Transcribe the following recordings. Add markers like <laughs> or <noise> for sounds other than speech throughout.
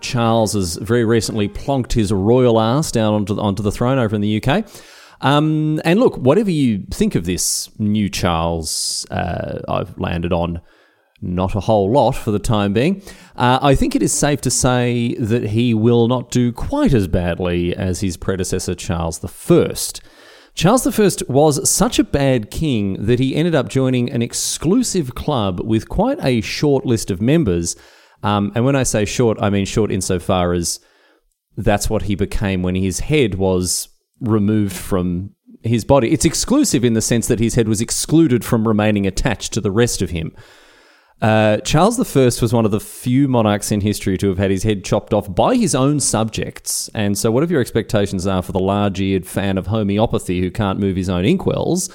Charles has very recently plonked his royal ass down onto the, onto the throne over in the UK. Um, and look, whatever you think of this new Charles, uh, I've landed on not a whole lot for the time being. Uh, I think it is safe to say that he will not do quite as badly as his predecessor, Charles I. Charles I was such a bad king that he ended up joining an exclusive club with quite a short list of members. Um, and when I say short, I mean short insofar as that's what he became when his head was removed from his body. It's exclusive in the sense that his head was excluded from remaining attached to the rest of him. Uh, Charles I was one of the few monarchs in history to have had his head chopped off by his own subjects. And so, whatever your expectations are for the large eared fan of homeopathy who can't move his own inkwells,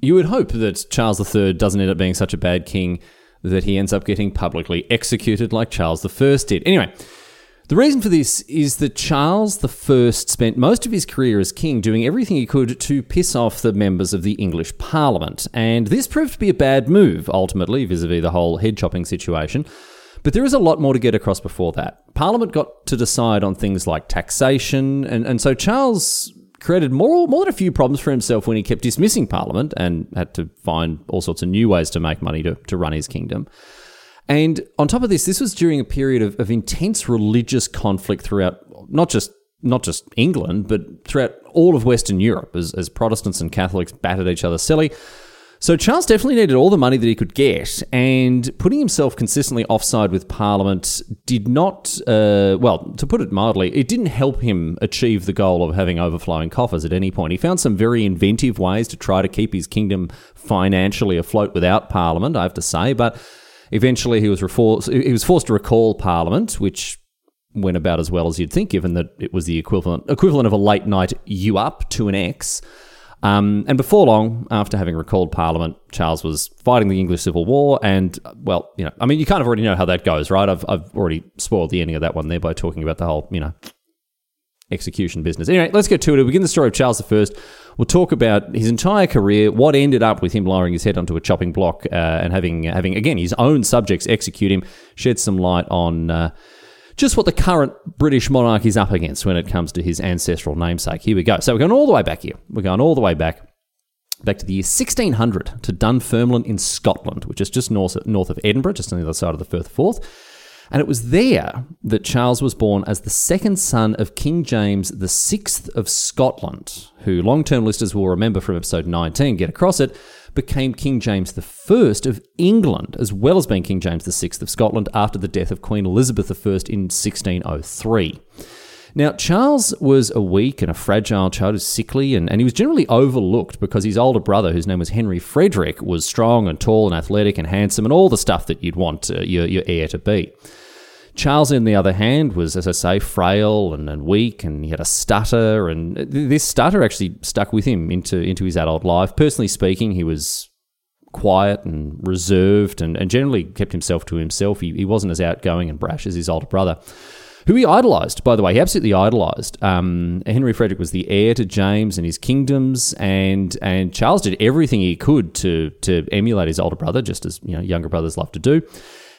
you would hope that Charles III doesn't end up being such a bad king that he ends up getting publicly executed like Charles I did. Anyway, the reason for this is that Charles I spent most of his career as king doing everything he could to piss off the members of the English Parliament, and this proved to be a bad move, ultimately, vis a vis the whole head chopping situation. But there is a lot more to get across before that. Parliament got to decide on things like taxation, and, and so Charles created more, more than a few problems for himself when he kept dismissing Parliament and had to find all sorts of new ways to make money to, to run his kingdom. And on top of this, this was during a period of, of intense religious conflict throughout not just not just England, but throughout all of Western Europe as, as Protestants and Catholics battered each other silly. So Charles definitely needed all the money that he could get, and putting himself consistently offside with Parliament did not, uh, well, to put it mildly, it didn't help him achieve the goal of having overflowing coffers at any point. He found some very inventive ways to try to keep his kingdom financially afloat without Parliament, I have to say, but Eventually, he was, he was forced to recall Parliament, which went about as well as you'd think, given that it was the equivalent equivalent of a late night you up to an X. Um, and before long, after having recalled Parliament, Charles was fighting the English Civil War. And, well, you know, I mean, you kind of already know how that goes, right? I've, I've already spoiled the ending of that one there by talking about the whole, you know, execution business. Anyway, let's get to it. We begin the story of Charles I. We'll talk about his entire career, what ended up with him lowering his head onto a chopping block uh, and having, having again, his own subjects execute him, shed some light on uh, just what the current British monarch is up against when it comes to his ancestral namesake. Here we go. So we're going all the way back here. We're going all the way back back to the year 1600 to Dunfermline in Scotland, which is just north, north of Edinburgh, just on the other side of the Firth of Forth. And it was there that Charles was born as the second son of King James VI of Scotland, who long term listeners will remember from episode 19, get across it, became King James I of England, as well as being King James VI of Scotland after the death of Queen Elizabeth I in 1603. Now, Charles was a weak and a fragile child, was sickly, and, and he was generally overlooked because his older brother, whose name was Henry Frederick, was strong and tall and athletic and handsome and all the stuff that you'd want uh, your, your heir to be. Charles, on the other hand, was, as I say, frail and, and weak, and he had a stutter, and this stutter actually stuck with him into into his adult life. Personally speaking, he was quiet and reserved, and, and generally kept himself to himself. He, he wasn't as outgoing and brash as his older brother who he idolised, by the way. He absolutely idolised. Um, Henry Frederick was the heir to James and his kingdoms, and and Charles did everything he could to to emulate his older brother, just as you know younger brothers love to do.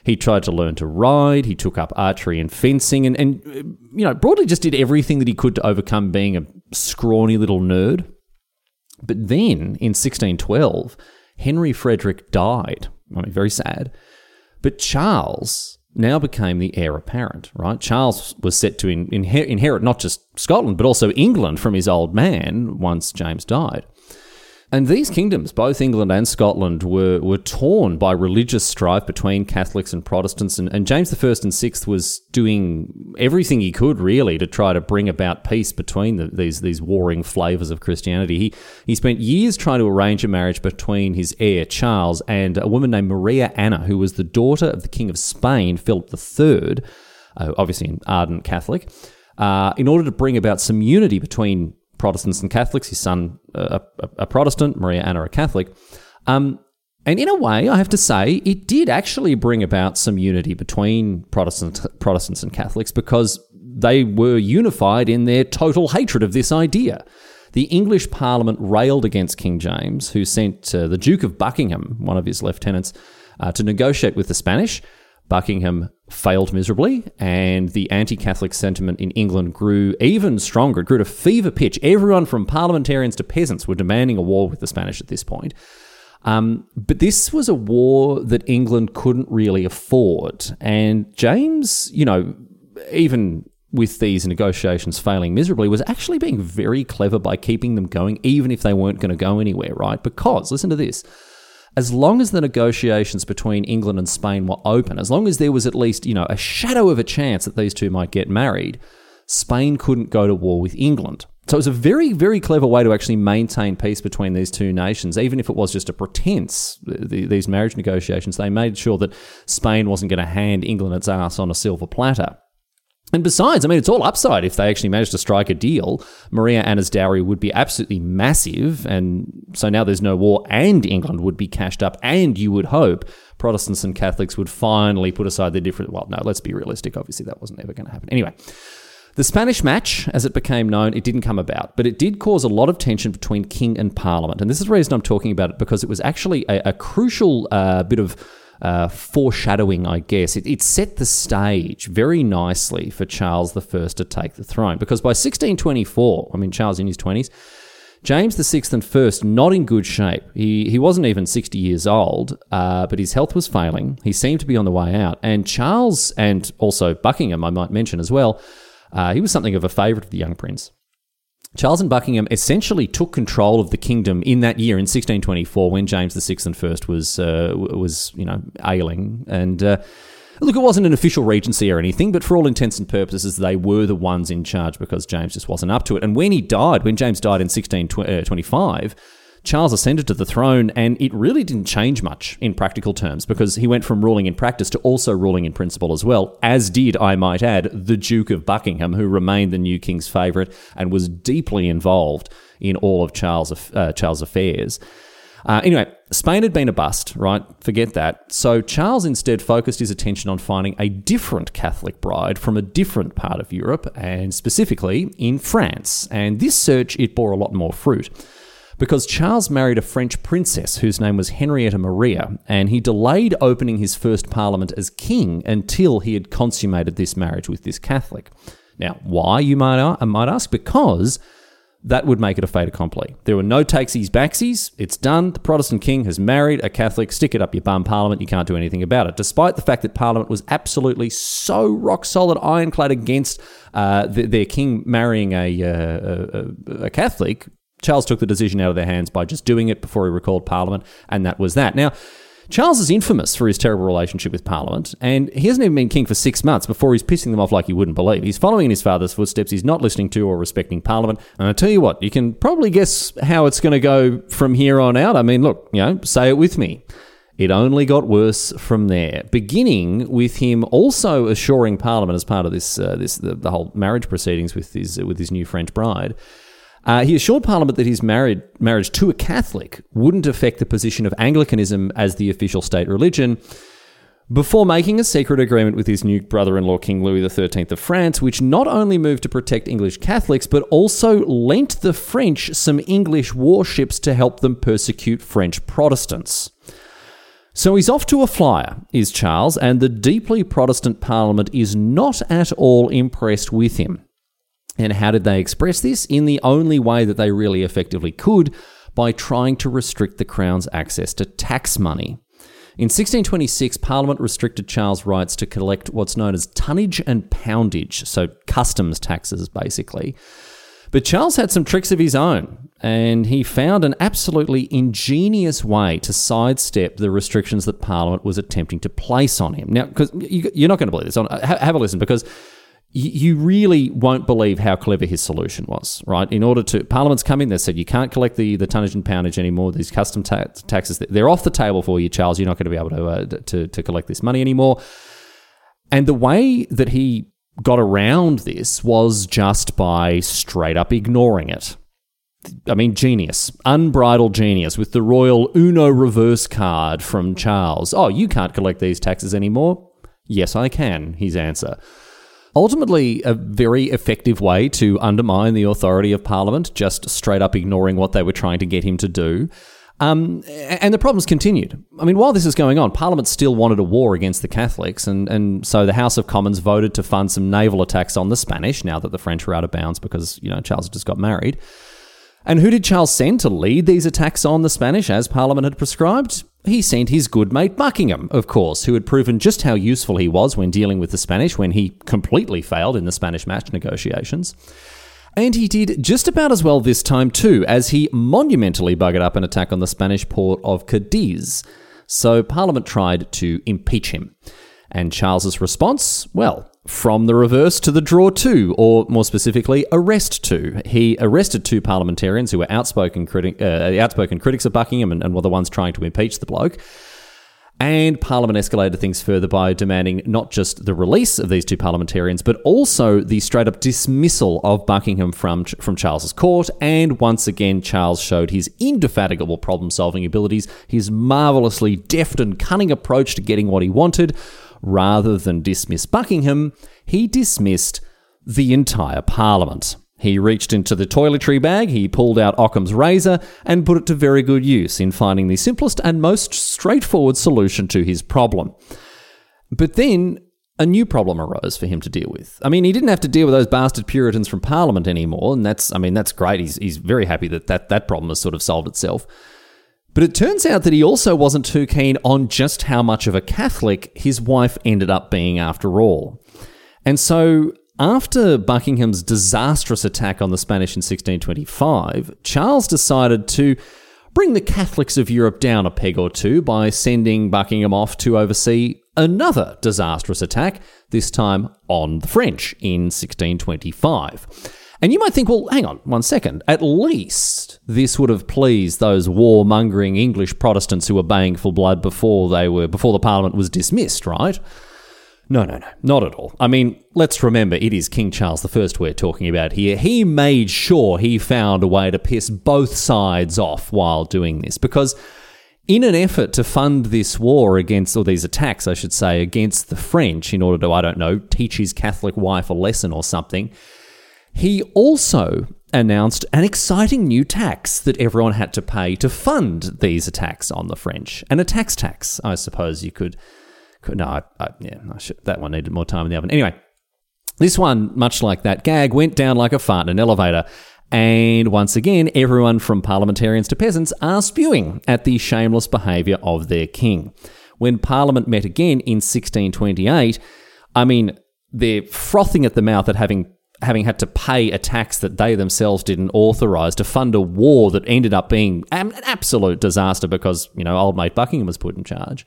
He tried to learn to ride. He took up archery and fencing, and, and uh, you know broadly just did everything that he could to overcome being a scrawny little nerd. But then in 1612, Henry Frederick died. I mean, very sad. But Charles now became the heir apparent, right? Charles was set to in, inherit not just Scotland, but also England from his old man once James died. And these kingdoms, both England and Scotland, were, were torn by religious strife between Catholics and Protestants. And, and James I and Sixth was doing everything he could, really, to try to bring about peace between the, these, these warring flavours of Christianity. He, he spent years trying to arrange a marriage between his heir, Charles, and a woman named Maria Anna, who was the daughter of the King of Spain, Philip III, uh, obviously an ardent Catholic. uh, in order to bring about some unity between Protestants and Catholics. His son, uh, a, a, Protestant, Maria Anna, a Catholic. Um, and in a way, I have to say, it did actually bring about some unity between Protestants, Protestants and Catholics because they were unified in their total hatred of this idea. The English Parliament railed against King James, who sent uh, the Duke of Buckingham, one of his lieutenants, uh, to negotiate with the Spanish. Buckingham failed miserably, and the anti Catholic sentiment in England grew even stronger. It grew to fever pitch. Everyone from parliamentarians to peasants were demanding a war with the Spanish at this point. Um, but this was a war that England couldn't really afford. And James, you know, even with these negotiations failing miserably, was actually being very clever by keeping them going, even if they weren't going to go anywhere, right? Because, listen to this. As long as the negotiations between England and Spain were open, as long as there was at least, you know, a shadow of a chance that these two might get married, Spain couldn't go to war with England. So it was a very, very clever way to actually maintain peace between these two nations, even if it was just a pretense. The, these marriage negotiations, they made sure that Spain wasn't going to hand England its ass on a silver platter. And besides, I mean, it's all upside if they actually manage to strike a deal. Maria Anna's dowry would be absolutely massive. And so now there's no war, and England would be cashed up. And you would hope Protestants and Catholics would finally put aside their different. Well, no, let's be realistic. Obviously, that wasn't ever going to happen. Anyway. The Spanish match, as it became known, it didn't come about, but it did cause a lot of tension between king and parliament. And this is the reason I'm talking about it because it was actually a, a crucial uh, bit of uh, foreshadowing, I guess. It, it, set the stage very nicely for Charles I to take the throne because by 1624, I mean, Charles in his 20s, James VI and first not in good shape. He he wasn't even 60 years old, uh, but his health was failing. He seemed to be on the way out. And Charles and also Buckingham, I might mention as well, uh, he was something of a favourite of the young prince. Charles and Buckingham essentially took control of the kingdom in that year in 1624 when James VI and First was uh, was you know ailing and. Uh, look, it wasn't an official regency or anything, but for all intents and purposes, they were the ones in charge because James just wasn't up to it. And when he died, when James died in 1625, Charles ascended to the throne, and it really didn't change much in practical terms because he went from ruling in practice to also ruling in principle as well, as did, I might add, the Duke of Buckingham, who remained the new king's favourite and was deeply involved in all of Charles' uh, Charles' affairs. Uh, anyway, Spain had been a bust, right? Forget that. So Charles instead focused his attention on finding a different Catholic bride from a different part of Europe, and specifically in France. And this search it bore a lot more fruit because Charles married a French princess whose name was Henrietta Maria, and he delayed opening his first parliament as king until he had consummated this marriage with this Catholic. Now, why, you might, might ask? Because that would make it a fait accompli. There were no takesies backsies. It's done. The Protestant king has married a Catholic. Stick it up your bum, Parliament. You can't do anything about it. Despite the fact that Parliament was absolutely so rock solid, ironclad against uh, the, their king marrying a, uh, a, a Catholic, Charles took the decision out of their hands by just doing it before he recalled Parliament, and that was that. Now, Charles is infamous for his terrible relationship with Parliament, and he hasn't even been king for six months before he's pissing them off like you wouldn't believe. He's following in his father's footsteps, he's not listening to or respecting Parliament, and I tell you what, you can probably guess how it's going to go from here on out. I mean, look, you know, say it with me. It only got worse from there, beginning with him also assuring Parliament as part of this, uh, this the, the whole marriage proceedings with his with his new French bride uh, he assured Parliament that his married, marriage to a Catholic wouldn't affect the position of Anglicanism as the official state religion, before making a secret agreement with his new brother in law, King Louis XIII of France, which not only moved to protect English Catholics, but also lent the French some English warships to help them persecute French Protestants. So he's off to a flyer, is Charles, and the deeply Protestant Parliament is not at all impressed with him. And how did they express this? In the only way that they really effectively could, by trying to restrict the Crown's access to tax money. In 1626, Parliament restricted Charles' rights to collect what's known as tonnage and poundage, so customs taxes basically. But Charles had some tricks of his own, and he found an absolutely ingenious way to sidestep the restrictions that Parliament was attempting to place on him. Now, because you're not going to believe this, have a listen, because you really won't believe how clever his solution was, right? In order to, Parliament's come in, they said you can't collect the, the tonnage and poundage anymore. These custom ta- taxes, they're off the table for you, Charles. You're not going to be able to, uh, to, to collect this money anymore. And the way that he got around this was just by straight up ignoring it. I mean, genius, unbridled genius with the royal Uno reverse card from Charles. Oh, you can't collect these taxes anymore? Yes, I can, his answer. Ultimately, a very effective way to undermine the authority of Parliament, just straight up ignoring what they were trying to get him to do. Um, and the problems continued. I mean, while this is going on, Parliament still wanted a war against the Catholics, and, and so the House of Commons voted to fund some naval attacks on the Spanish now that the French were out of bounds because, you know, Charles just got married. And who did Charles send to lead these attacks on the Spanish as Parliament had prescribed? He sent his good mate Buckingham, of course, who had proven just how useful he was when dealing with the Spanish when he completely failed in the Spanish match negotiations. And he did just about as well this time too, as he monumentally buggered up an attack on the Spanish port of Cadiz. So Parliament tried to impeach him. And Charles's response? Well, from the reverse to the draw two, or more specifically, arrest two. He arrested two parliamentarians who were outspoken, criti- uh, outspoken critics of Buckingham and, and were the ones trying to impeach the bloke. And Parliament escalated things further by demanding not just the release of these two parliamentarians, but also the straight up dismissal of Buckingham from, from Charles's court. And once again, Charles showed his indefatigable problem solving abilities, his marvellously deft and cunning approach to getting what he wanted. Rather than dismiss Buckingham, he dismissed the entire Parliament. He reached into the toiletry bag, he pulled out Occam's razor, and put it to very good use in finding the simplest and most straightforward solution to his problem. But then a new problem arose for him to deal with. I mean, he didn't have to deal with those bastard Puritans from Parliament anymore, and that's, I mean, that's great. He's, he's very happy that, that that problem has sort of solved itself. But it turns out that he also wasn't too keen on just how much of a Catholic his wife ended up being after all. And so after Buckingham's disastrous attack on the Spanish in 1625, Charles decided to bring the Catholics of Europe down a peg or two by sending Buckingham off to oversee another disastrous attack, this time on the French in 1625. And you might think, well, hang on one second. At least this would have pleased those warmongering English Protestants who were baying for blood before they were before the Parliament was dismissed, right? No, no, no, not at all. I mean, let's remember it is King Charles I we're talking about here. He made sure he found a way to piss both sides off while doing this because in an effort to fund this war against, or these attacks, I should say, against the French in order to, I don't know, teach his Catholic wife a lesson or something, he also announced an exciting new tax that everyone had to pay to fund these attacks on the French. And a tax tax, I suppose you could no, I, I, yeah, I should, that one needed more time in the oven. Anyway, this one, much like that gag, went down like a fart in an elevator. And once again, everyone from parliamentarians to peasants are spewing at the shameless behaviour of their king. When Parliament met again in 1628, I mean, they're frothing at the mouth at having having had to pay a tax that they themselves didn't authorise to fund a war that ended up being an absolute disaster because, you know, old mate Buckingham was put in charge.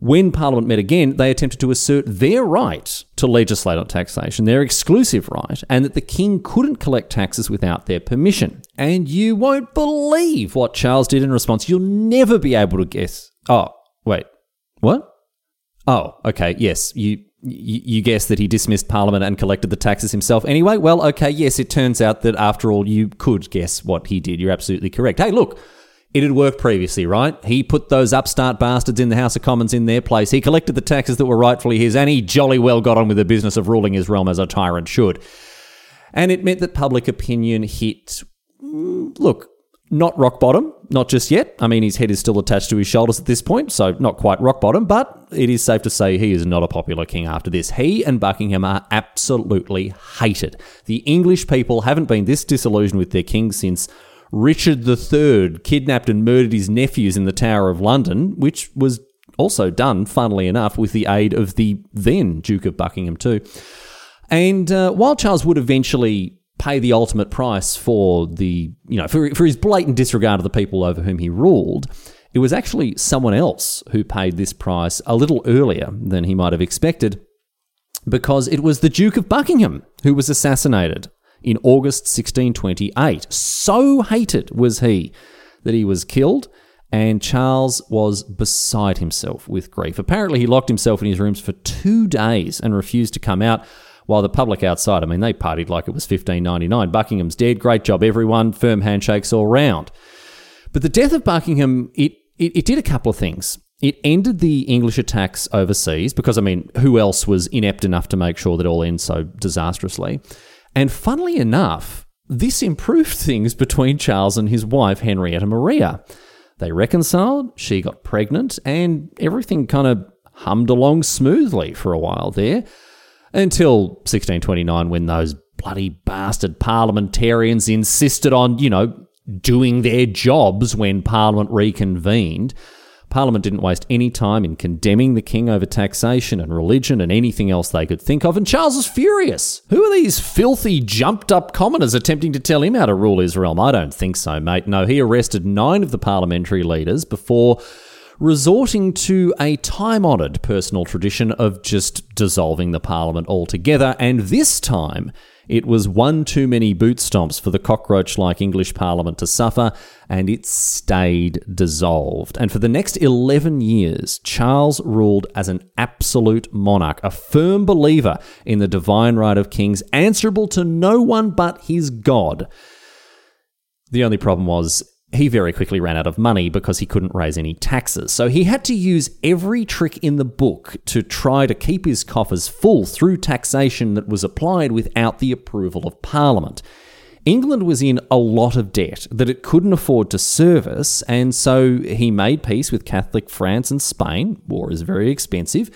When Parliament met again, they attempted to assert their right to legislate on taxation, their exclusive right, and that the King couldn't collect taxes without their permission. And you won't believe what Charles did in response. You'll never be able to guess. Oh, wait. What? Oh, okay. Yes, you you, guess that he dismissed Parliament and collected the taxes himself anyway? Well, okay, yes, it turns out that after all, you could guess what he did. You're absolutely correct. Hey, look, it had worked previously, right? He put those upstart bastards in the House of Commons in their place. He collected the taxes that were rightfully his, and he jolly well got on with the business of ruling his realm as a tyrant should. And it meant that public opinion hit, mm, look, not rock bottom, not just yet. I mean, his head is still attached to his shoulders at this point, so not quite rock bottom, but it is safe to say he is not a popular king after this. He and Buckingham are absolutely hated. The English people haven't been this disillusioned with their king since Richard III kidnapped and murdered his nephews in the Tower of London, which was also done, funnily enough, with the aid of the then Duke of Buckingham, too. And uh, while Charles would eventually pay the ultimate price for the, you know, for, for his blatant disregard of the people over whom he ruled, it was actually someone else who paid this price a little earlier than he might have expected, because it was the Duke of Buckingham who was assassinated in August 1628. So hated was he that he was killed, and Charles was beside himself with grief. Apparently, he locked himself in his rooms for two days and refused to come out. While the public outside, I mean, they partied like it was 1599. Buckingham's dead. Great job, everyone. Firm handshakes all round. But the death of Buckingham, it, it, it did a couple of things. It ended the English attacks overseas because, I mean, who else was inept enough to make sure that all ends so disastrously? And funnily enough, this improved <laughs> things between Charles and his wife, Henrietta Maria. They reconciled, she got pregnant, and everything kind of hummed along smoothly for a while there until 1629 when those bloody bastard parliamentarians insisted on, you know, doing their jobs when Parliament reconvened. Parliament didn't waste any time in condemning the king over taxation and religion and anything else they could think of, and Charles was furious. Who are these filthy, jumped up commoners attempting to tell him how to rule his realm? I don't think so, mate. No, he arrested nine of the parliamentary leaders before resorting to a time honoured personal tradition of just dissolving the parliament altogether, and this time it was one too many boot stomps for the cockroach like English Parliament to suffer, and it stayed dissolved. And for the next 11 years, Charles ruled as an absolute monarch, a firm believer in the divine right of kings, answerable to no one but his God. The only problem was he very quickly ran out of money because he couldn't raise any taxes. So he had to use every trick in the book to try to keep his coffers full through taxation that was applied without the approval of Parliament. England was in a lot of debt that it couldn't afford to service, and so he made peace with Catholic France and Spain. War is very expensive.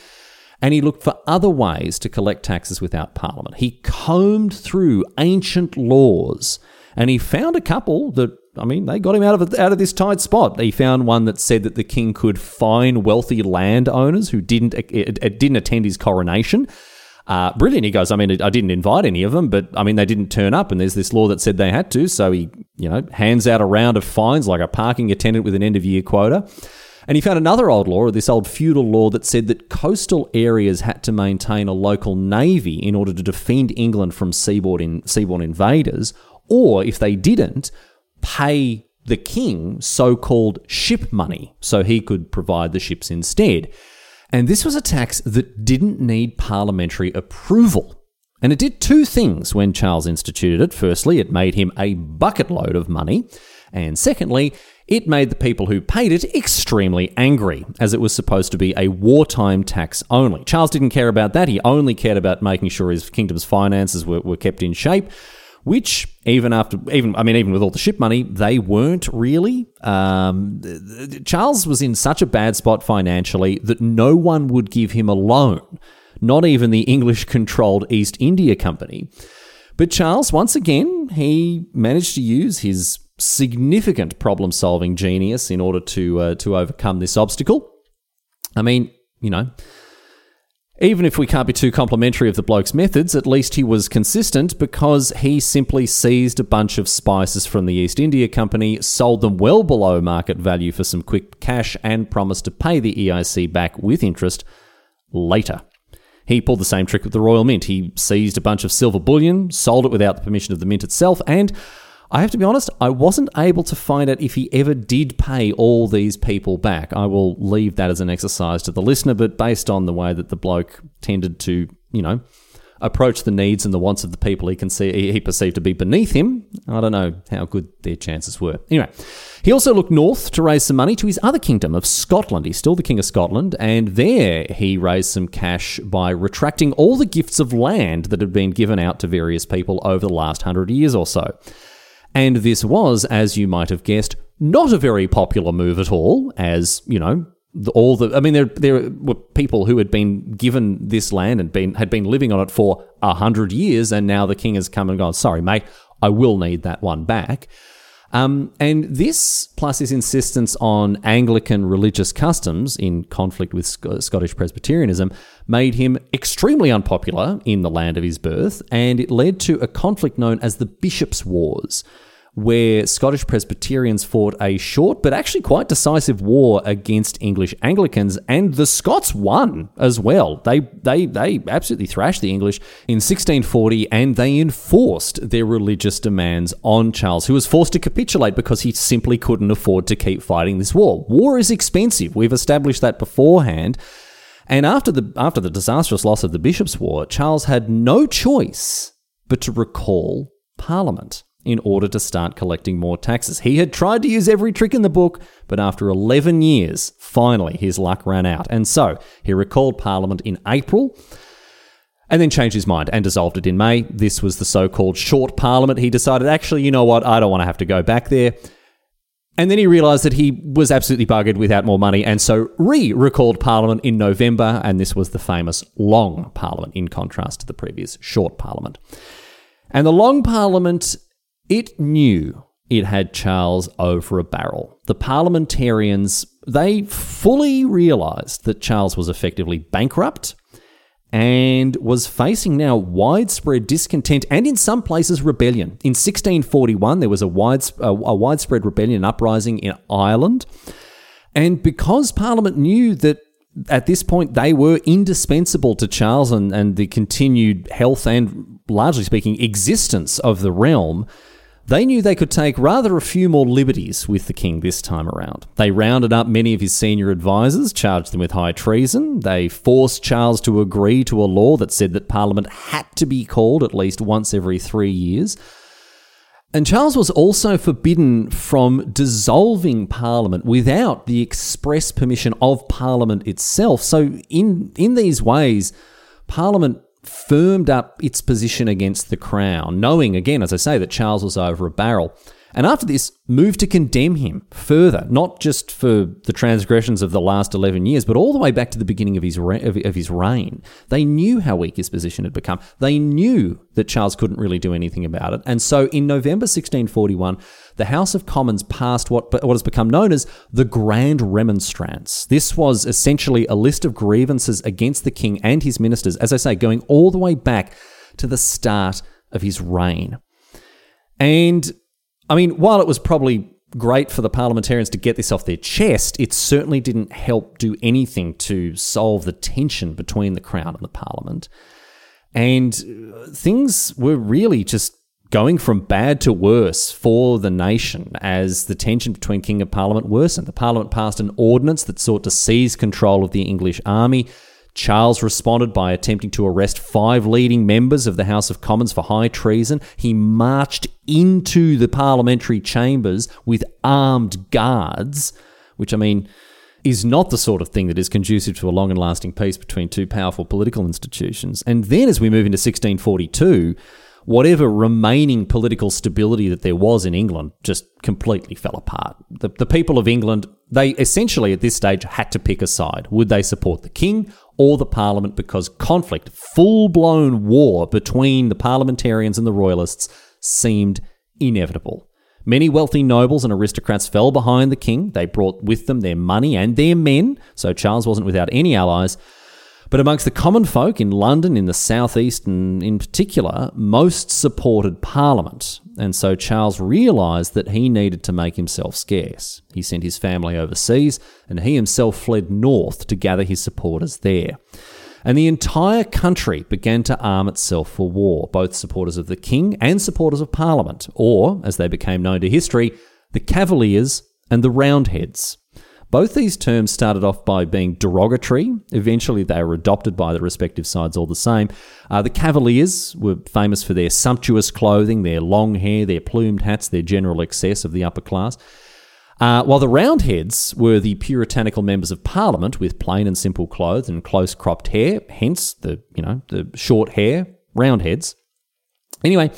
And he looked for other ways to collect taxes without Parliament. He combed through ancient laws and he found a couple that I mean, they got him out of out of this tight spot. He found one that said that the king could fine wealthy landowners who didn't uh, didn't attend his coronation. Uh, brilliant. He goes, I mean, I didn't invite any of them, but I mean, they didn't turn up, and there's this law that said they had to. So he, you know, hands out a round of fines like a parking attendant with an end of year quota. And he found another old law, this old feudal law, that said that coastal areas had to maintain a local navy in order to defend England from seaboard in, seaborne invaders, or if they didn't, pay the king so called ship money so he could provide the ships instead. And this was a tax that didn't need parliamentary approval. And it did two things when Charles instituted it. Firstly, it made him a bucket load of money. And secondly, it made the people who paid it extremely angry, as it was supposed to be a wartime tax only. Charles didn't care about that. He only cared about making sure his kingdom's finances were, were kept in shape which even after even I mean even with all the ship money they weren't really. Um, Charles was in such a bad spot financially that no one would give him a loan, not even the English-controlled East India Company. But Charles, once again, he managed to use his significant problem-solving genius in order to uh, to overcome this obstacle. I mean, you know, even if we can't be too complimentary of the bloke's methods, at least he was consistent because he simply seized a bunch of spices from the East India Company, sold them well below market value for some quick cash, and promised to pay the EIC back with interest later. He pulled the same trick with the Royal Mint. He seized a bunch of silver bullion, sold it without the permission of the mint itself, and I have to be honest, I wasn't able to find out if he ever did pay all these people back. I will leave that as an exercise to the listener, but based on the way that the bloke tended to, you know, approach the needs and the wants of the people he can see he perceived to be beneath him, I don't know how good their chances were. Anyway, he also looked north to raise some money to his other kingdom of Scotland. He's still the king of Scotland, and there he raised some cash by retracting all the gifts of land that had been given out to various people over the last hundred years or so. And this was, as you might have guessed, not a very popular move at all, as, you know, all the I mean there there were people who had been given this land and been had been living on it for a hundred years and now the king has come and gone sorry mate I will need that one back um, and this, plus his insistence on Anglican religious customs in conflict with Sc- Scottish Presbyterianism, made him extremely unpopular in the land of his birth, and it led to a conflict known as the Bishops' Wars where Scottish Presbyterians fought a short but actually quite decisive war against English Anglicans, and the Scots won as well. They they they absolutely thrashed the English in 1640, and they enforced their religious demands on Charles, who was forced to capitulate because he simply couldn't afford to keep fighting this war. War is expensive. We've established that beforehand. And after the after the disastrous loss of the Bishops' War, Charles had no choice but to recall Parliament in order to start collecting more taxes. He had tried to use every trick in the book, but after 11 years, finally his luck ran out. And so he recalled Parliament in April and then changed his mind and dissolved it in May. This was the so called short Parliament. He decided, actually, you know what, I don't want to have to go back there. And then he realised that he was absolutely buggered without more money, and so re recalled Parliament in November, and this was the famous long Parliament, in contrast to the previous short Parliament. And the long Parliament, it knew it had Charles over a barrel. The parliamentarians, they fully realised that Charles was effectively bankrupt and was facing now widespread discontent and in some places rebellion. In 1641, there was a, wide, a, widespread rebellion uprising in Ireland. And because Parliament knew that at this point they were indispensable to Charles and, and the continued health and, largely speaking, existence of the realm, they knew they could take rather a few more liberties with the king this time around. They rounded up many of his senior advisers, charged them with high treason. They forced Charles to agree to a law that said that Parliament had to be called at least once every three years. And Charles was also forbidden from dissolving Parliament without the express permission of Parliament itself. So, in, in these ways, Parliament firmed up its position against the crown, knowing, again, as I say, that Charles was over a barrel. And after this, moved to condemn him further, not just for the transgressions of the last 11 years, but all the way back to the beginning of his, re- of, his reign. They knew how weak his position had become. They knew that Charles couldn't really do anything about it. And so in November 1641, the House of Commons passed what, what has become known as the Grand Remonstrance. This was essentially a list of grievances against the king and his ministers, as I say, going all the way back to the start of his reign. And I mean, while it was probably great for the parliamentarians to get this off their chest, it certainly didn't help do anything to solve the tension between the Crown and the Parliament. And uh, things were really just going from bad to worse for the nation as the tension between King and Parliament worsened. The Parliament passed an ordinance that sought to seize control of the English army Charles responded by attempting to arrest five leading members of the House of Commons for high treason. He marched into the parliamentary chambers with armed guards, which, I mean, is not the sort of thing that is conducive to a long and lasting peace between two powerful political institutions. And then as we move into 1642, whatever remaining political stability that there was in England just completely fell apart. The, the people of England, they essentially at this stage had to pick a side. Would they support the king or the parliament because conflict, full blown war between the parliamentarians and the royalists seemed inevitable. Many wealthy nobles and aristocrats fell behind the king. They brought with them their money and their men, so Charles wasn't without any allies. But amongst the common folk in London, in the southeast, and in particular, most supported Parliament. And so Charles realised that he needed to make himself scarce. He sent his family overseas, and he himself fled north to gather his supporters there. And the entire country began to arm itself for war, both supporters of the king and supporters of Parliament, or, as they became known to history, the Cavaliers and the Roundheads. Both these terms started off by being derogatory. Eventually, they were adopted by the respective sides all the same. Uh, the Cavaliers were famous for their sumptuous clothing, their long hair, their plumed hats, their general excess of the upper class. Uh, while the Roundheads were the puritanical members of Parliament with plain and simple clothes and close cropped hair, hence the you know the short hair, Roundheads. Anyway,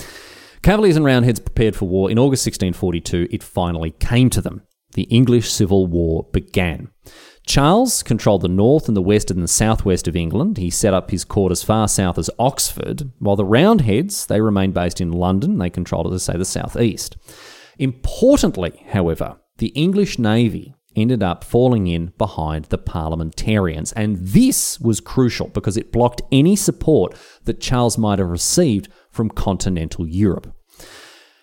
Cavaliers and Roundheads prepared for war. In August 1642, it finally came to them the English Civil War began. Charles controlled the north and the west and the southwest of England. He set up his court as far south as Oxford, while the Roundheads, they remained based in London. They controlled, as I say, the southeast. Importantly, however, the English Navy ended up falling in behind the parliamentarians. And this was crucial because it blocked any support that Charles might have received from continental Europe.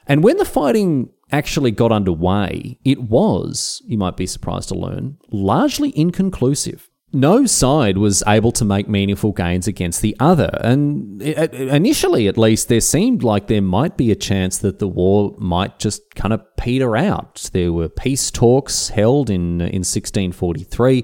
And when the fighting actually got underway, it was, you might be surprised to learn, largely inconclusive. No side was able to make meaningful gains against the other, and initially, at least, there seemed like there might be a chance that the war might just kind of peter out. There were peace talks held in in 1643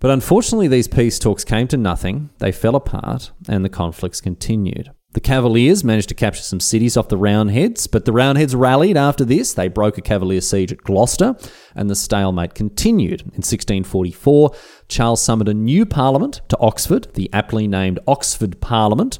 But unfortunately, these peace talks came to nothing, they fell apart, and the conflicts continued. The Cavaliers managed to capture some cities off the Roundheads, but the Roundheads rallied after this. They broke a Cavalier siege at Gloucester, and the stalemate continued. In 1644, Charles summoned a new parliament to Oxford, the aptly named Oxford Parliament.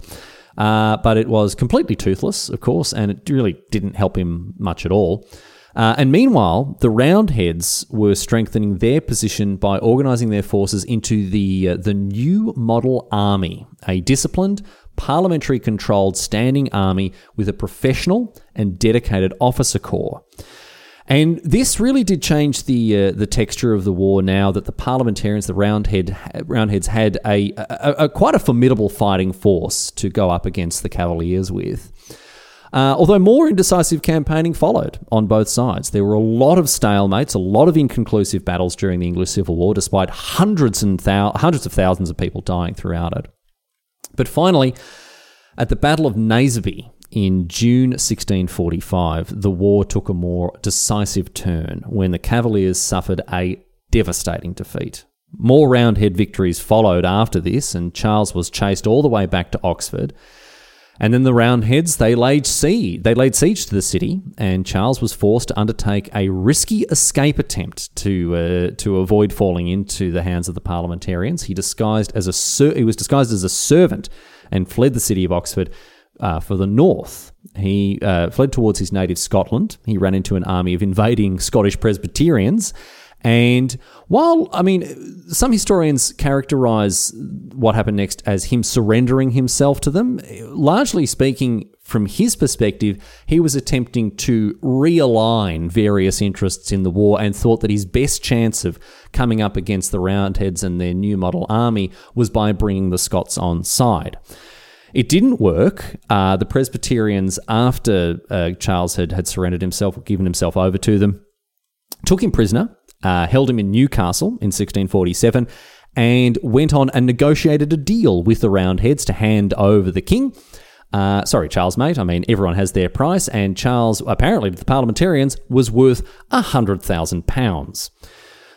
Uh, but it was completely toothless, of course, and it really didn't help him much at all. Uh, and meanwhile, the Roundheads were strengthening their position by organising their forces into the uh, the New Model Army, a disciplined, parliamentary controlled standing army with a professional and dedicated officer corps. And this really did change the uh, the texture of the war. Now that the parliamentarians, the Roundhead Roundheads, had a, a, a, quite a formidable fighting force to go up against the Cavaliers with. Uh, although more indecisive campaigning followed on both sides, there were a lot of stalemates, a lot of inconclusive battles during the English Civil War, despite hundreds and thou- hundreds of thousands of people dying throughout it. But finally, at the Battle of Naseby in June 1645, the war took a more decisive turn when the Cavaliers suffered a devastating defeat. More Roundhead victories followed after this, and Charles was chased all the way back to Oxford. And then the Roundheads, they laid siege, they laid siege to the city, and Charles was forced to undertake a risky escape attempt to uh, to avoid falling into the hands of the parliamentarians. He disguised as a ser- he was disguised as a servant and fled the city of Oxford uh, for the north. He uh, fled towards his native Scotland. He ran into an army of invading Scottish Presbyterians and while, I mean, some historians characterize what happened next as him surrendering himself to them, largely speaking, from his perspective, he was attempting to realign various interests in the war and thought that his best chance of coming up against the Roundheads and their new model army was by bringing the Scots on side. It didn't work. Uh, the Presbyterians, after uh, Charles had, had surrendered himself, or given himself over to them, took him prisoner uh, held him in Newcastle in 1647, and went on and negotiated a deal with the Roundheads to hand over the king. Uh, sorry, Charles, mate. I mean, everyone has their price, and Charles, apparently to the parliamentarians, was worth a hundred thousand pounds.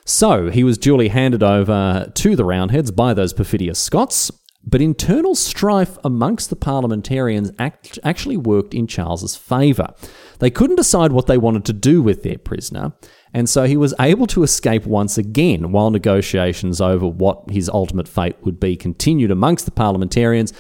So he was duly handed over to the Roundheads by those perfidious Scots. But internal strife amongst the parliamentarians act- actually worked in Charles's favour. They couldn't decide what they wanted to do with their prisoner, and so he was able to escape once again while negotiations over what his ultimate fate would be continued amongst the parliamentarians.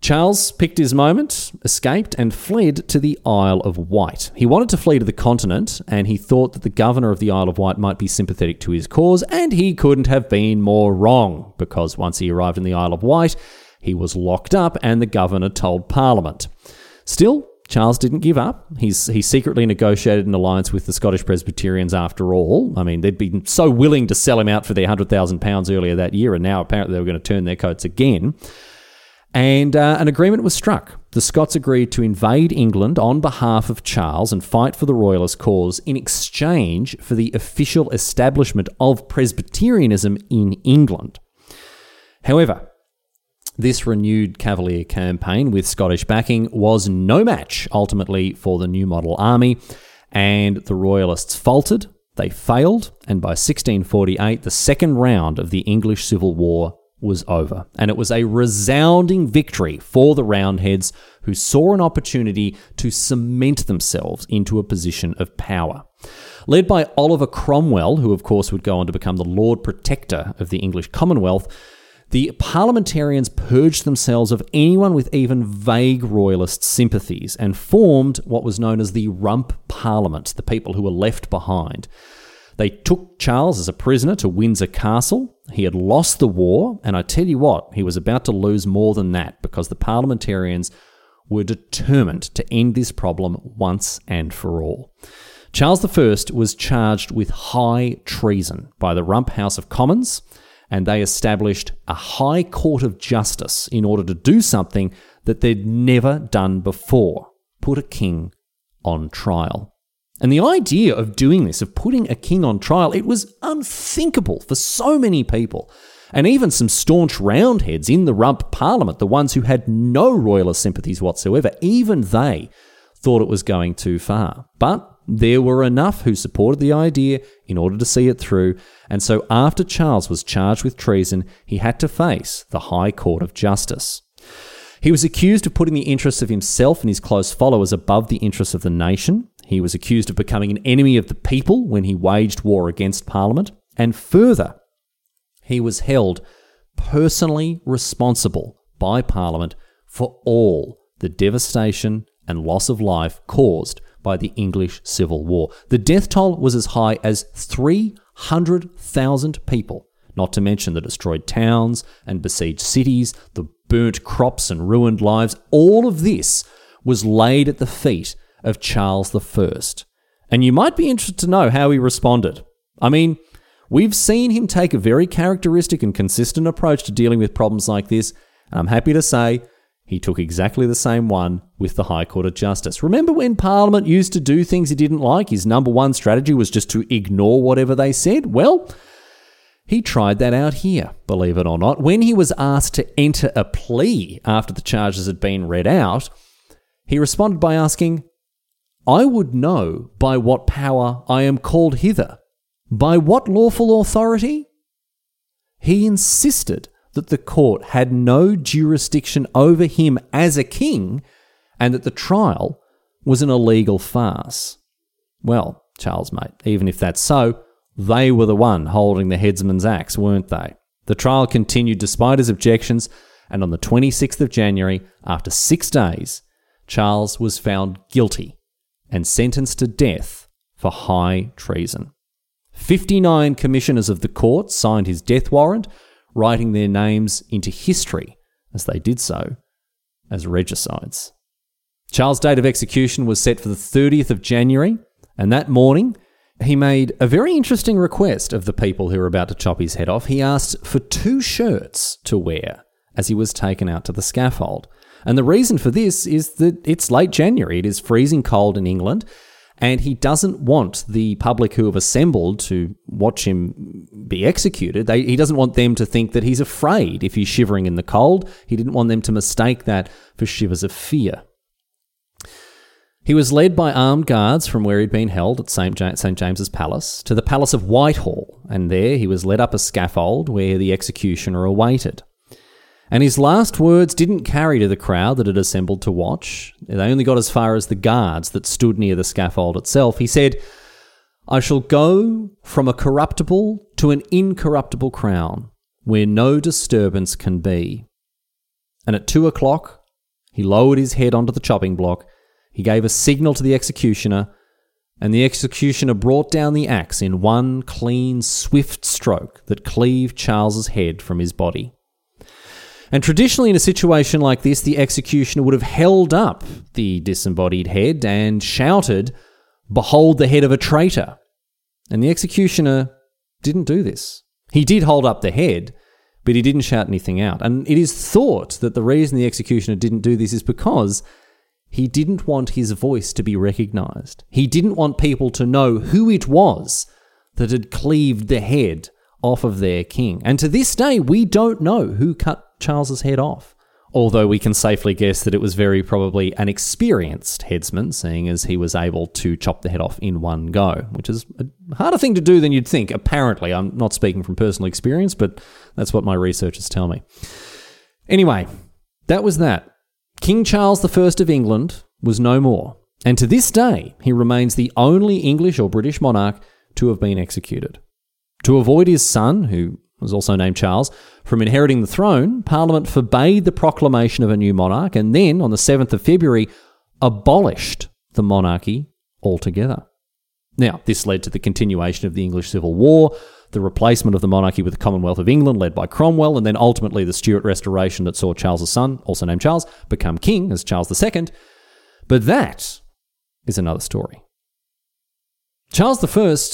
Charles picked his moment, escaped, and fled to the Isle of Wight. He wanted to flee to the continent, and he thought that the governor of the Isle of Wight might be sympathetic to his cause, and he couldn't have been more wrong, because once he arrived in the Isle of Wight, he was locked up, and the governor told Parliament. Still, Charles didn't give up. He's he secretly negotiated an alliance with the Scottish Presbyterians after all. I mean, they'd been so willing to sell him out for their hundred thousand pounds earlier that year, and now apparently they were going to turn their coats again. And uh, an agreement was struck. The Scots agreed to invade England on behalf of Charles and fight for the Royalist cause in exchange for the official establishment of Presbyterianism in England. However, this renewed Cavalier campaign with Scottish backing was no match ultimately for the new model army, and the Royalists faltered, they failed, and by 1648, the second round of the English Civil War was over. And it was a resounding victory for the Roundheads, who saw an opportunity to cement themselves into a position of power. Led by Oliver Cromwell, who of course would go on to become the Lord Protector of the English Commonwealth, the parliamentarians purged themselves of anyone with even vague royalist sympathies and formed what was known as the Rump Parliament, the people who were left behind. They took Charles as a prisoner to Windsor Castle. He had lost the war, and I tell you what, he was about to lose more than that because the parliamentarians were determined to end this problem once and for all. Charles I was charged with high treason by the Rump House of Commons and they established a high court of justice in order to do something that they'd never done before put a king on trial. And the idea of doing this, of putting a king on trial, it was unthinkable for so many people. And even some staunch roundheads in the rump parliament, the ones who had no royalist sympathies whatsoever, even they thought it was going too far. But there were enough who supported the idea in order to see it through, and so after Charles was charged with treason, he had to face the High Court of Justice. He was accused of putting the interests of himself and his close followers above the interests of the nation. He was accused of becoming an enemy of the people when he waged war against Parliament. And further, he was held personally responsible by Parliament for all the devastation and loss of life caused by the English Civil War. The death toll was as high as 300,000 people, not to mention the destroyed towns and besieged cities, the burnt crops and ruined lives. All of this was laid at the feet of Charles I. And you might be interested to know how he responded. I mean, we've seen him take a very characteristic and consistent approach to dealing with problems like this, and I'm happy to say he took exactly the same one with the High Court of Justice. Remember when Parliament used to do things he didn't like? His number one strategy was just to ignore whatever they said? Well, he tried that out here, believe it or not. When he was asked to enter a plea after the charges had been read out, he responded by asking, I would know by what power I am called hither. By what lawful authority? He insisted that the court had no jurisdiction over him as a king and that the trial was an illegal farce. Well, Charles, mate, even if that's so, they were the one holding the headsman's axe, weren't they? The trial continued despite his objections, and on the 26th of January, after six days, Charles was found guilty and sentenced to death for high treason. 59 commissioners of the court signed his death warrant, writing their names into history as they did so as regicides. Charles' date of execution was set for the 30th of January, and that morning he made a very interesting request of the people who were about to chop his head off. He asked for two shirts to wear as he was taken out to the scaffold. And the reason for this is that it's late January, it is freezing cold in England, and he doesn't want the public who have assembled to watch him be executed. They, he doesn't want them to think that he's afraid if he's shivering in the cold. He didn't want them to mistake that for shivers of fear. He was led by armed guards from where he'd been held at St. James's Palace to the Palace of Whitehall, and there he was led up a scaffold where the executioner awaited. And his last words didn't carry to the crowd that had assembled to watch. They only got as far as the guards that stood near the scaffold itself. He said, I shall go from a corruptible to an incorruptible crown, where no disturbance can be. And at two o'clock, he lowered his head onto the chopping block. He gave a signal to the executioner, and the executioner brought down the axe in one clean, swift stroke that cleaved Charles's head from his body. And traditionally, in a situation like this, the executioner would have held up the disembodied head and shouted, Behold the head of a traitor. And the executioner didn't do this. He did hold up the head, but he didn't shout anything out. And it is thought that the reason the executioner didn't do this is because he didn't want his voice to be recognized. He didn't want people to know who it was that had cleaved the head off of their king. And to this day, we don't know who cut Charles's head off. Although we can safely guess that it was very probably an experienced headsman, seeing as he was able to chop the head off in one go, which is a harder thing to do than you'd think, apparently. I'm not speaking from personal experience, but that's what my researchers tell me. Anyway, that was that. King Charles I of England was no more, and to this day, he remains the only English or British monarch to have been executed. To avoid his son, who was also named Charles, from inheriting the throne, Parliament forbade the proclamation of a new monarch and then, on the 7th of February, abolished the monarchy altogether. Now, this led to the continuation of the English Civil War, the replacement of the monarchy with the Commonwealth of England, led by Cromwell, and then ultimately the Stuart Restoration that saw Charles's son, also named Charles, become king as Charles II. But that is another story. Charles I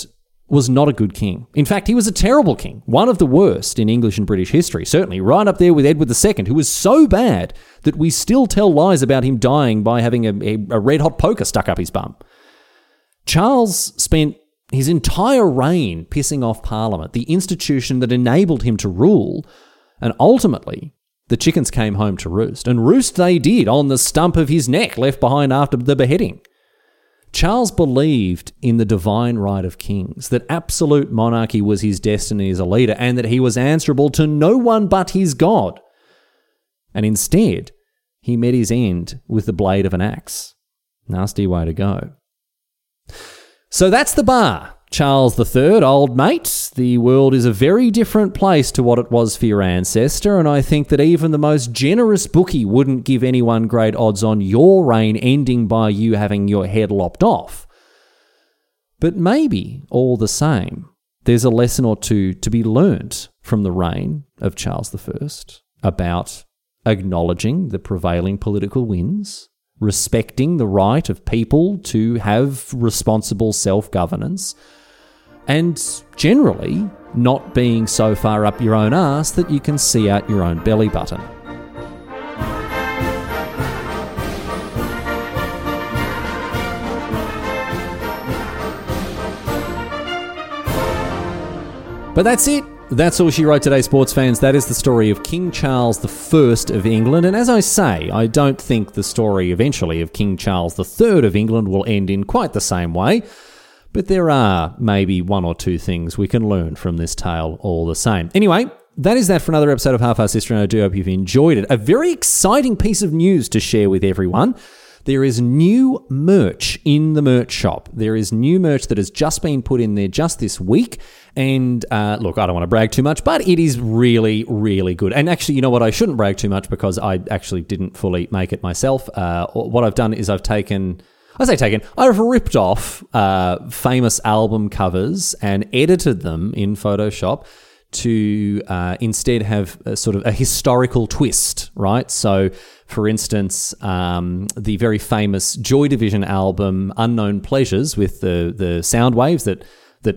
was not a good king. In fact, he was a terrible king, one of the worst in English and British history, certainly right up there with Edward II, who was so bad that we still tell lies about him dying by having a, a, a red hot poker stuck up his bum. Charles spent his entire reign pissing off Parliament, the institution that enabled him to rule, and ultimately the chickens came home to roost, and roost they did on the stump of his neck left behind after the beheading. Charles believed in the divine right of kings, that absolute monarchy was his destiny as a leader, and that he was answerable to no one but his God. And instead, he met his end with the blade of an axe. Nasty way to go. So that's the bar. Charles III, old mate, the world is a very different place to what it was for your ancestor, and I think that even the most generous bookie wouldn't give anyone great odds on your reign ending by you having your head lopped off. But maybe, all the same, there's a lesson or two to be learnt from the reign of Charles I about acknowledging the prevailing political winds, respecting the right of people to have responsible self governance and generally not being so far up your own ass that you can see out your own belly button. But that's it. That's all she wrote today, sports fans. That is the story of King Charles I of England. And as I say, I don't think the story eventually of King Charles III of England will end in quite the same way. But there are maybe one or two things we can learn from this tale all the same. Anyway, that is that for another episode of Half-Arsed History, and I do hope you've enjoyed it. A very exciting piece of news to share with everyone. There is new merch in the merch shop. There is new merch that has just been put in there just this week. And uh, look, I don't want to brag too much, but it is really, really good. And actually, you know what? I shouldn't brag too much because I actually didn't fully make it myself. Uh, what I've done is I've taken I say taken. I've ripped off uh, famous album covers and edited them in Photoshop to uh, instead have sort of a historical twist, right? So, for instance, um, the very famous Joy Division album "Unknown Pleasures" with the the sound waves that that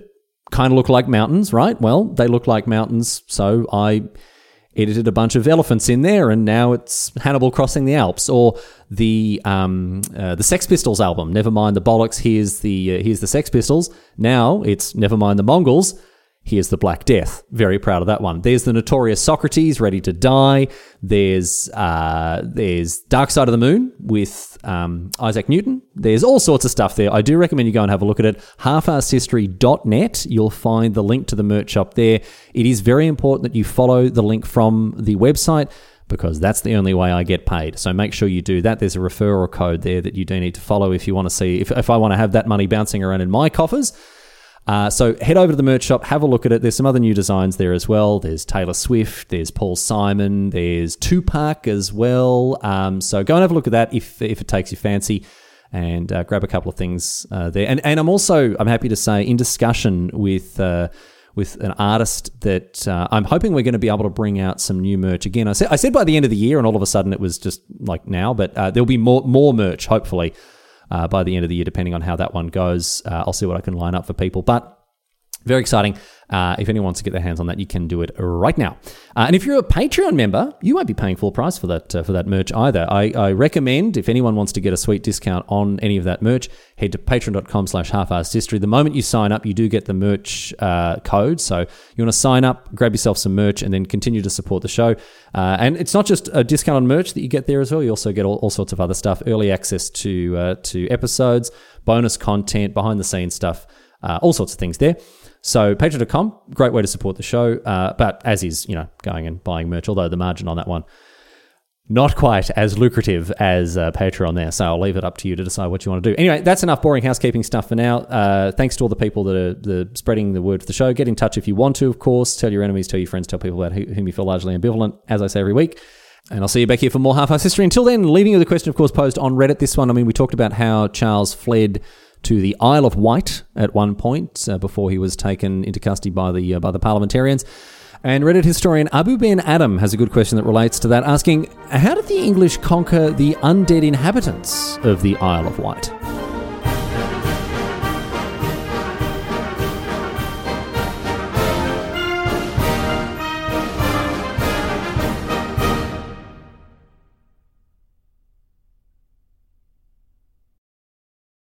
kind of look like mountains, right? Well, they look like mountains, so I edited a bunch of elephants in there, and now it's Hannibal crossing the Alps, or the um, uh, the Sex Pistols album. Never mind the bollocks. Here's the uh, here's the Sex Pistols. Now it's never mind the Mongols. Here's the Black Death. Very proud of that one. There's the notorious Socrates, ready to die. There's uh, there's Dark Side of the Moon with um, Isaac Newton. There's all sorts of stuff there. I do recommend you go and have a look at it. Halfarsedhistory.net. You'll find the link to the merch shop there. It is very important that you follow the link from the website because that's the only way I get paid. So make sure you do that. There's a referral code there that you do need to follow if you want to see if, if I want to have that money bouncing around in my coffers. Uh, so head over to the merch shop, have a look at it. There's some other new designs there as well. There's Taylor Swift, there's Paul Simon, there's Tupac as well. Um, so go and have a look at that if if it takes your fancy, and uh, grab a couple of things uh, there. And and I'm also I'm happy to say in discussion with. Uh, with an artist that uh, I'm hoping we're going to be able to bring out some new merch again. I said I said by the end of the year, and all of a sudden it was just like now, but uh, there'll be more more merch hopefully uh, by the end of the year, depending on how that one goes. Uh, I'll see what I can line up for people. But very exciting. Uh, if anyone wants to get their hands on that, you can do it right now. Uh, and if you're a Patreon member, you won't be paying full price for that uh, for that merch either. I, I, recommend if anyone wants to get a sweet discount on any of that merch, head to patreon.com slash history. The moment you sign up, you do get the merch uh, code. So you want to sign up, grab yourself some merch, and then continue to support the show. Uh, and it's not just a discount on merch that you get there as well. You also get all, all sorts of other stuff, early access to uh, to episodes, bonus content, behind the scenes stuff, all sorts of things there. So patreon.com, great way to support the show. Uh, but as is, you know, going and buying merch, although the margin on that one, not quite as lucrative as uh, Patreon there. So I'll leave it up to you to decide what you want to do. Anyway, that's enough boring housekeeping stuff for now. Uh, thanks to all the people that are the, spreading the word for the show. Get in touch if you want to, of course. Tell your enemies, tell your friends, tell people about who, whom you feel largely ambivalent, as I say every week. And I'll see you back here for more Half-Arsed History. Until then, leaving you the question, of course, posed on Reddit. This one, I mean, we talked about how Charles fled to the Isle of Wight at one point uh, before he was taken into custody by the uh, by the parliamentarians. And Reddit historian Abu Ben Adam has a good question that relates to that, asking, How did the English conquer the undead inhabitants of the Isle of Wight?